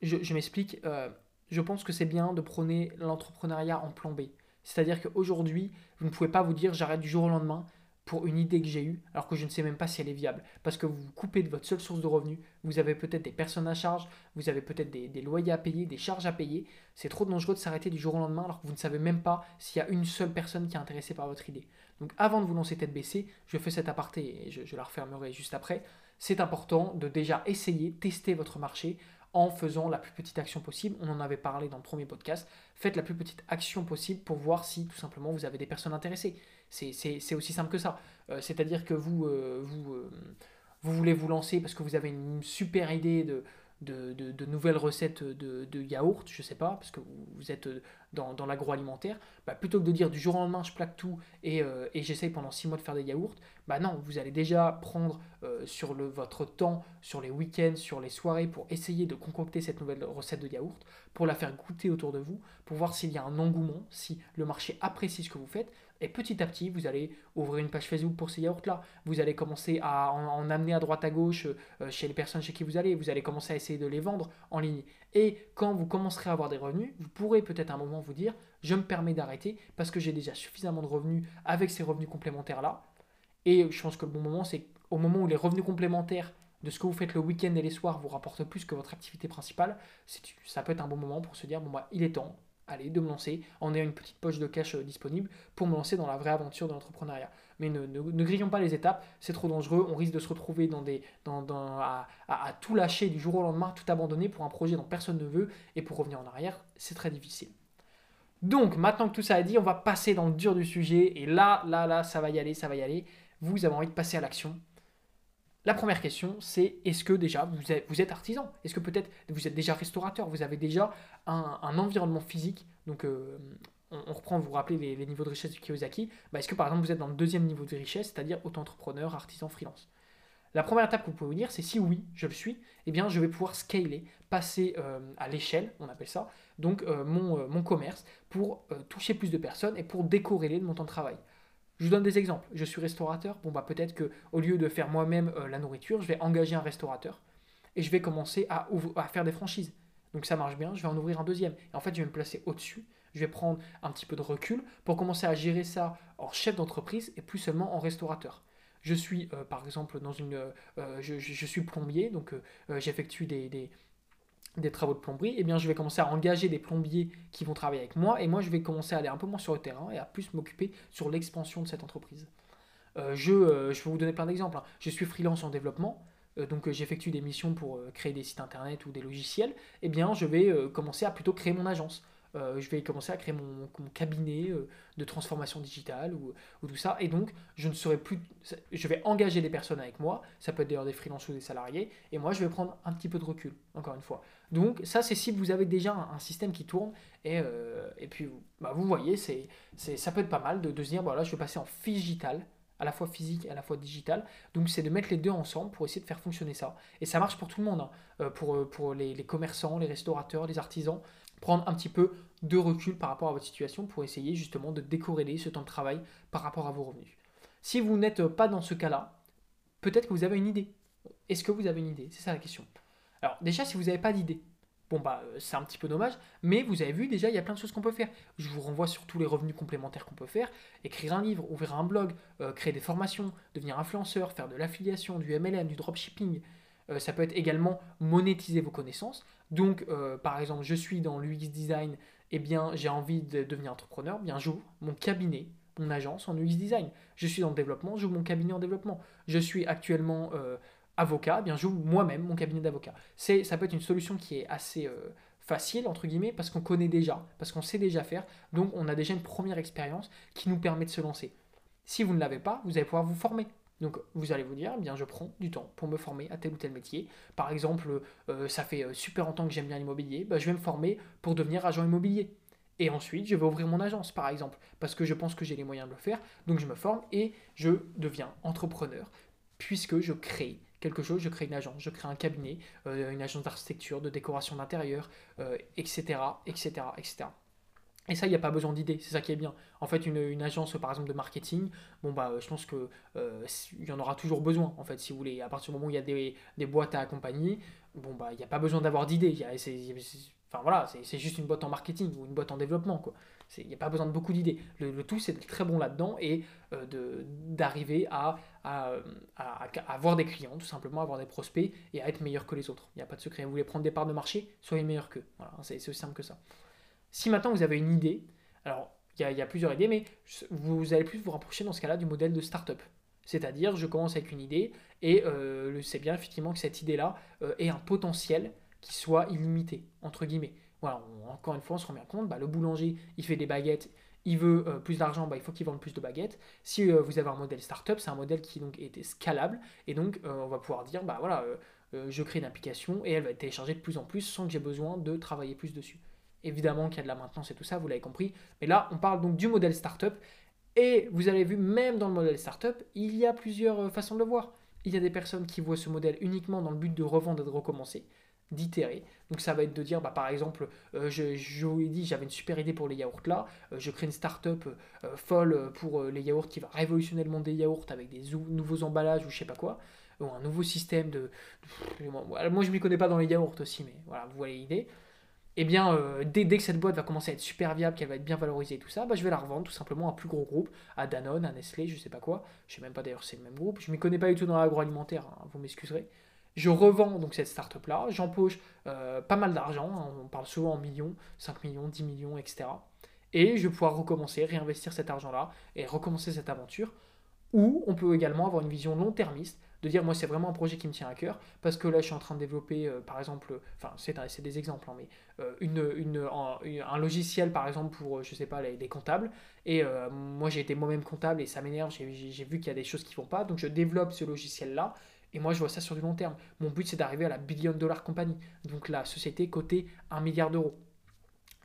Je, m'explique, euh, je pense que c'est bien de prôner l'entrepreneuriat en plan B. C'est-à-dire qu'aujourd'hui, vous ne pouvez pas vous dire j'arrête du jour au lendemain, pour une idée que j'ai eue, alors que je ne sais même pas si elle est viable. Parce que vous vous coupez de votre seule source de revenus, vous avez peut-être des personnes à charge, vous avez peut-être des, loyers à payer, des charges à payer. C'est trop dangereux de s'arrêter du jour au lendemain alors que vous ne savez même pas s'il y a une seule personne qui est intéressée par votre idée. Donc avant de vous lancer tête baissée, je fais cet aparté et je, je la refermerai juste après. C'est important de déjà essayer, tester votre marché en faisant la plus petite action possible. On en avait parlé dans le premier podcast. Faites la plus petite action possible pour voir si tout simplement vous avez des personnes intéressées. C'est aussi simple que ça. Euh, c'est-à-dire que vous, euh, vous, euh, vous voulez vous lancer parce que vous avez une super idée de, de, nouvelles recettes de, de, yaourt, je sais pas, parce que vous êtes dans, dans l'agroalimentaire, bah, plutôt que de dire du jour au lendemain je plaque tout et, et j'essaye pendant six mois de faire des yaourts, bah non, vous allez déjà prendre sur le, votre temps, sur les week-ends, sur les soirées pour essayer de concocter cette nouvelle recette de yaourt, pour la faire goûter autour de vous, pour voir s'il y a un engouement, si le marché apprécie ce que vous faites, et petit à petit, vous allez ouvrir une page Facebook pour ces yaourts-là. Vous allez commencer à en, amener à droite à gauche euh, chez les personnes chez qui vous allez. Vous allez commencer à essayer de les vendre en ligne. Et quand vous commencerez à avoir des revenus, vous pourrez peut-être un moment vous dire, je me permets d'arrêter parce que j'ai déjà suffisamment de revenus avec ces revenus complémentaires-là. Et je pense que le bon moment, c'est au moment où les revenus complémentaires de ce que vous faites le week-end et les soirs vous rapportent plus que votre activité principale, ça peut être un bon moment pour se dire, bon bah il est temps, allez, de me lancer en ayant une petite poche de cash euh, disponible pour me lancer dans la vraie aventure de l'entrepreneuriat. Mais ne, ne, grillons pas les étapes, c'est trop dangereux, on risque de se retrouver à, à, tout lâcher du jour au lendemain, tout abandonner pour un projet dont personne ne veut, et pour revenir en arrière, c'est très difficile. Donc, maintenant que tout ça est dit, on va passer dans le dur du sujet, et là, là, là, ça va y aller, ça va y aller. Vous avez envie de passer à l'action, la première question, c'est est-ce que déjà vous êtes, artisan? Est-ce que peut-être vous êtes déjà restaurateur? Vous avez déjà un, environnement physique? Donc, euh, on, reprend, vous vous rappelez les, niveaux de richesse du Kiyosaki. Bah, est-ce que par exemple vous êtes dans le deuxième niveau de richesse, c'est-à-dire auto-entrepreneur, artisan, freelance? La première étape que vous pouvez vous dire, c'est si oui, je le suis, eh bien je vais pouvoir scaler, passer euh, à l'échelle, on appelle ça, donc euh, mon, mon, commerce, pour toucher plus de personnes et pour décorréler de mon temps de travail. Je vous donne des exemples. Je suis restaurateur. Bon, bah peut-être que au lieu de faire moi-même euh, la nourriture, je vais engager un restaurateur et je vais commencer à, faire des franchises. Donc ça marche bien, je vais en ouvrir un deuxième. Et en fait, je vais me placer au-dessus. Je vais prendre un petit peu de recul pour commencer à gérer ça en chef d'entreprise et plus seulement en restaurateur. Je suis euh, par exemple dans une, euh, je, suis plombier, donc j'effectue des travaux de plomberie, eh bien je vais commencer à engager des plombiers qui vont travailler avec moi et moi je vais commencer à aller un peu moins sur le terrain et à plus m'occuper sur l'expansion de cette entreprise. Euh, je, euh, je vous donner plein d'exemples. Hein. Je suis freelance en développement, euh, donc j'effectue des missions pour créer des sites internet ou des logiciels. Eh bien je vais commencer à plutôt créer mon agence. Euh, je vais commencer à créer mon, cabinet euh, de transformation digitale ou, tout ça. Et donc, je ne serai plus. Je vais engager des personnes avec moi. Ça peut être d'ailleurs des freelances ou des salariés. Et moi, je vais prendre un petit peu de recul, encore une fois. Donc, ça, c'est si vous avez déjà un, système qui tourne. Et, euh, et puis, bah, vous voyez, c'est, ça peut être pas mal de, se dire voilà, je vais passer en digital à la fois physique et à la fois digital. Donc c'est de mettre les deux ensemble pour essayer de faire fonctionner ça. Et ça marche pour tout le monde, hein. pour, pour les, commerçants, les restaurateurs, les artisans prendre un petit peu de recul par rapport à votre situation pour essayer justement de décorréler ce temps de travail par rapport à vos revenus. Si vous n'êtes pas dans ce cas-là, peut-être que vous avez une idée. Est-ce que vous avez une idée? C'est ça la question. Alors déjà, si vous n'avez pas d'idée, bon bah euh, c'est un petit peu dommage, mais vous avez vu déjà, il y a plein de choses qu'on peut faire. Je vous renvoie sur tous les revenus complémentaires qu'on peut faire. Écrire un livre, ouvrir un blog, euh, créer des formations, devenir influenceur, faire de l'affiliation, du MLM, du dropshipping. Euh, ça peut être également monétiser vos connaissances. Donc, euh, par exemple, je suis dans l'UX design, eh bien, j'ai envie de devenir entrepreneur, bien j'ouvre mon cabinet, mon agence en UX design. Je suis dans le développement, j'ouvre mon cabinet en développement. Je suis actuellement euh, avocat, bien j'ouvre moi-même mon cabinet d'avocat. C'est, ça peut être une solution qui est assez euh, facile entre guillemets parce qu'on connaît déjà, parce qu'on sait déjà faire, donc on a déjà une première expérience qui nous permet de se lancer. Si vous ne l'avez pas, vous allez pouvoir vous former. Donc vous allez vous dire, eh bien je prends du temps pour me former à tel ou tel métier. Par exemple, euh, ça fait euh, super longtemps que j'aime bien l'immobilier, bah, je vais me former pour devenir agent immobilier. Et ensuite, je vais ouvrir mon agence, par exemple, parce que je pense que j'ai les moyens de le faire. Donc je me forme et je deviens entrepreneur, puisque je crée quelque chose, je crée une agence, je crée un cabinet, euh, une agence d'architecture, de décoration d'intérieur, etc., etc., etc. Et ça, il n'y a pas besoin d'idées, c'est ça qui est bien. En fait, une, agence, par exemple, de marketing, bon, bah, je pense qu'il euh, y en aura toujours besoin, en fait, si vous voulez. À partir du moment où il y a des, des boîtes à accompagner, bon, bah, il n'y a pas besoin d'avoir d'idées. Enfin, voilà, c'est juste une boîte en marketing ou une boîte en développement, quoi. Il n'y a pas besoin de beaucoup d'idées. Le, tout, c'est d'être très bon là-dedans et euh, d'arriver à, à, à, avoir des clients, tout simplement, avoir des prospects et à être meilleur que les autres. Il n'y a pas de secret. Vous voulez prendre des parts de marché, soyez meilleur qu'eux. Voilà, c'est aussi simple que ça. Si maintenant vous avez une idée, alors il y, a plusieurs idées, mais vous allez plus vous rapprocher dans ce cas-là du modèle de start-up. C'est-à-dire, je commence avec une idée et euh, c'est bien effectivement que cette idée-là euh, ait un potentiel qui soit illimité, entre guillemets. Voilà, encore une fois, on se rend bien compte, bah, le boulanger, il fait des baguettes, il veut euh, plus d'argent, bah, il faut qu'il vende plus de baguettes. Si vous avez un modèle startup, c'est un modèle qui donc est scalable, et donc on va pouvoir dire, bah voilà, je crée une application et elle va être téléchargée de plus en plus sans que j'ai besoin de travailler plus dessus. Évidemment qu'il y a de la maintenance et tout ça, vous l'avez compris. Mais là, on parle donc du modèle startup. Et vous avez vu, même dans le modèle startup, il y a plusieurs euh, façons de le voir. Il y a des personnes qui voient ce modèle uniquement dans le but de revendre et de recommencer, d'itérer. Donc ça va être de dire, bah, par exemple, euh, je, vous ai dit, j'avais une super idée pour les yaourts là, euh, je crée une startup folle pour les yaourts qui va révolutionner le monde des yaourts avec des nouveaux emballages ou je sais pas quoi, ou un nouveau système de... Moi je m'y connais pas dans les yaourts aussi, mais voilà, vous voyez l'idée eh bien, euh, dès, que cette boîte va commencer à être super viable, qu'elle va être bien valorisée et tout ça, bah, je vais la revendre tout simplement à un plus gros groupe, à Danone, à Nestlé, je sais pas quoi. Je sais même pas d'ailleurs si c'est le même groupe. Je m'y connais pas du tout dans l'agroalimentaire, hein, vous m'excuserez. Je revends donc cette startup là, j'empoche euh, pas mal d'argent, hein, on parle souvent en millions, 5 millions, 10 millions, etc. Et je vais pouvoir recommencer, réinvestir cet argent là et recommencer cette aventure. Ou on peut également avoir une vision long-termiste de dire moi c'est vraiment un projet qui me tient à cœur parce que là je suis en train de développer euh, par exemple enfin c'est des exemples hein, mais euh, une, une, un, logiciel par exemple pour euh, je sais pas les, comptables. Et moi j'ai été moi-même comptable et ça m'énerve j'ai vu qu'il y a des choses qui vont pas donc je développe ce logiciel là et moi je vois ça sur du long terme. Mon but c'est d'arriver à la billion dollar compagnie. Donc la société cotée 1 milliard d'euros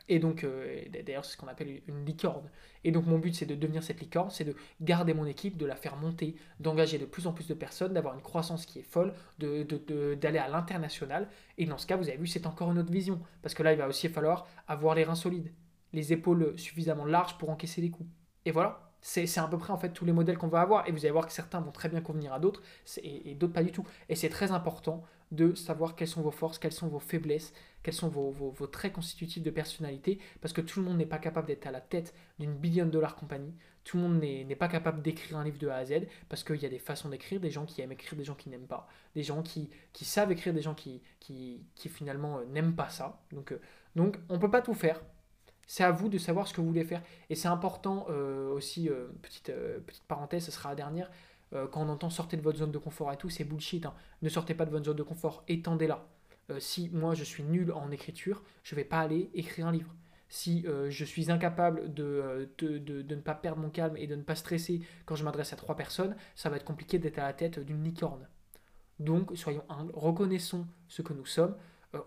et donc, euh, d'ailleurs, c'est ce qu'on appelle une licorne. Et donc, mon but, c'est de devenir cette licorne, c'est de garder mon équipe, de la faire monter, d'engager de plus en plus de personnes, d'avoir une croissance qui est folle, d'aller de, à l'international. Et dans ce cas, vous avez vu, c'est encore une autre vision. Parce que là, il va aussi falloir avoir les reins solides, les épaules suffisamment larges pour encaisser les coups. Et voilà, c'est à peu près en fait tous les modèles qu'on va avoir. Et vous allez voir que certains vont très bien convenir à d'autres et, d'autres pas du tout. Et c'est très important de savoir quelles sont vos forces, quelles sont vos faiblesses, quels sont vos, vos, traits constitutifs de personnalité. Parce que tout le monde n'est pas capable d'être à la tête d'une billion dollar compagnie. Tout le monde n'est pas capable d'écrire un livre de A à Z. Parce qu'il y a des façons d'écrire, des gens qui aiment écrire, des gens qui n'aiment pas. Des gens qui, qui, savent écrire, des gens qui, qui, qui finalement euh, n'aiment pas ça. Donc, euh, donc on ne peut pas tout faire. C'est à vous de savoir ce que vous voulez faire. Et c'est important euh, aussi, petite, petite parenthèse, ce sera la dernière, quand on entend sortir de votre zone de confort et tout, c'est bullshit. Hein. Ne sortez pas de votre zone de confort, étendez-la. si moi je suis nul en écriture, je ne vais pas aller écrire un livre. Si je suis incapable de, de, de, ne pas perdre mon calme et de ne pas stresser quand je m'adresse à trois personnes, ça va être compliqué d'être à la tête d'une licorne. Donc soyons humbles, reconnaissons ce que nous sommes.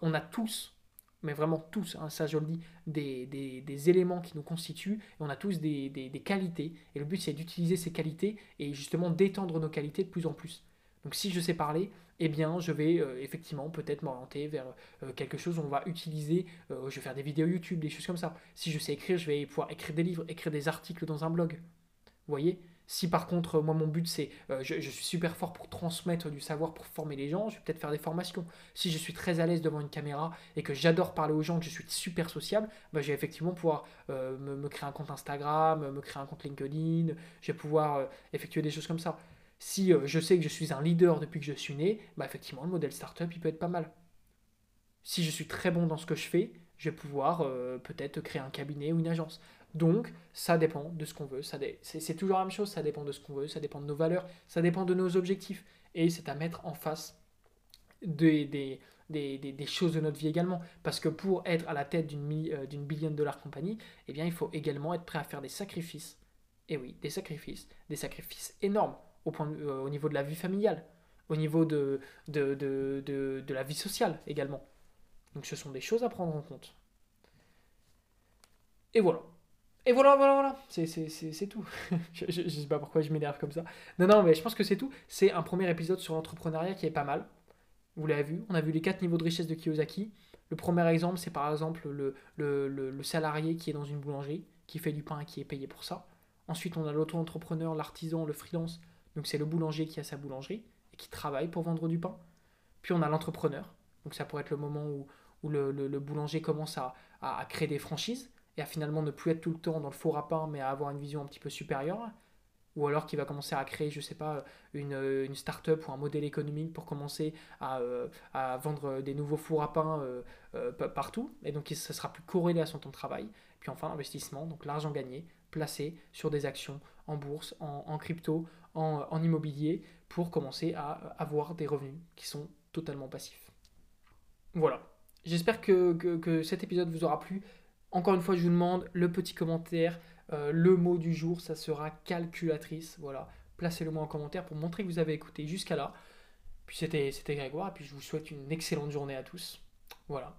on a tous mais vraiment tous, hein, ça je le dis, des, des, éléments qui nous constituent, et on a tous des, des qualités, et le but c'est d'utiliser ces qualités et justement d'étendre nos qualités de plus en plus. Donc si je sais parler, eh bien je vais euh, effectivement peut-être m'orienter vers euh, quelque chose où on va utiliser, euh, je vais faire des vidéos YouTube, des choses comme ça. Si je sais écrire, je vais pouvoir écrire des livres, écrire des articles dans un blog. Vous voyez? Si par contre, moi, mon but, c'est, euh, je, suis super fort pour transmettre du savoir, pour former les gens, je vais peut-être faire des formations. Si je suis très à l'aise devant une caméra et que j'adore parler aux gens, que je suis super sociable, bah, je vais effectivement pouvoir euh, me, créer un compte Instagram, me créer un compte LinkedIn, je vais pouvoir euh, effectuer des choses comme ça. Si je sais que je suis un leader depuis que je suis né, bah, effectivement, le modèle startup, il peut être pas mal. Si je suis très bon dans ce que je fais, je vais pouvoir peut-être créer un cabinet ou une agence. Donc, ça dépend de ce qu'on veut. C'est toujours la même chose, ça dépend de ce qu'on veut, ça dépend de nos valeurs, ça dépend de nos objectifs. Et c'est à mettre en face des, choses de notre vie également. Parce que pour être à la tête d'une euh, billion dollar compagnie, eh il faut également être prêt à faire des sacrifices. Et oui, des sacrifices, des sacrifices énormes au, euh, au niveau de la vie familiale, au niveau de la vie sociale également. Donc ce sont des choses à prendre en compte. Et voilà. Et voilà, voilà, voilà, c'est tout. je, je, sais pas pourquoi je m'énerve comme ça. Non, non, mais je pense que c'est tout. C'est un premier épisode sur l'entrepreneuriat qui est pas mal. Vous l'avez vu, on a vu les quatre niveaux de richesse de Kiyosaki. Le premier exemple, c'est par exemple le, le, salarié qui est dans une boulangerie, qui fait du pain et qui est payé pour ça. Ensuite, on a l'auto-entrepreneur, l'artisan, le freelance. Donc c'est le boulanger qui a sa boulangerie et qui travaille pour vendre du pain. Puis on a l'entrepreneur. Donc ça pourrait être le moment où, où le, boulanger commence à, à, créer des franchises à finalement ne plus être tout le temps dans le four à pain, mais à avoir une vision un petit peu supérieure ou alors qui va commencer à créer, je sais pas, une, une start-up ou un modèle économique pour commencer à, euh, à vendre des nouveaux fours à pain euh, euh, partout. Et donc, ça sera plus corrélé à son temps de travail. Puis enfin, l'investissement, donc l'argent gagné, placé sur des actions en bourse, en, crypto, en, en, immobilier, pour commencer à avoir des revenus qui sont totalement passifs. Voilà. J'espère que, que, que cet épisode vous aura plu. Encore une fois, je vous demande le petit commentaire, euh, le mot du jour, ça sera calculatrice. Voilà, placez-le moi en commentaire pour montrer que vous avez écouté jusqu'à là. Puis c'était Grégoire, et puis je vous souhaite une excellente journée à tous. Voilà.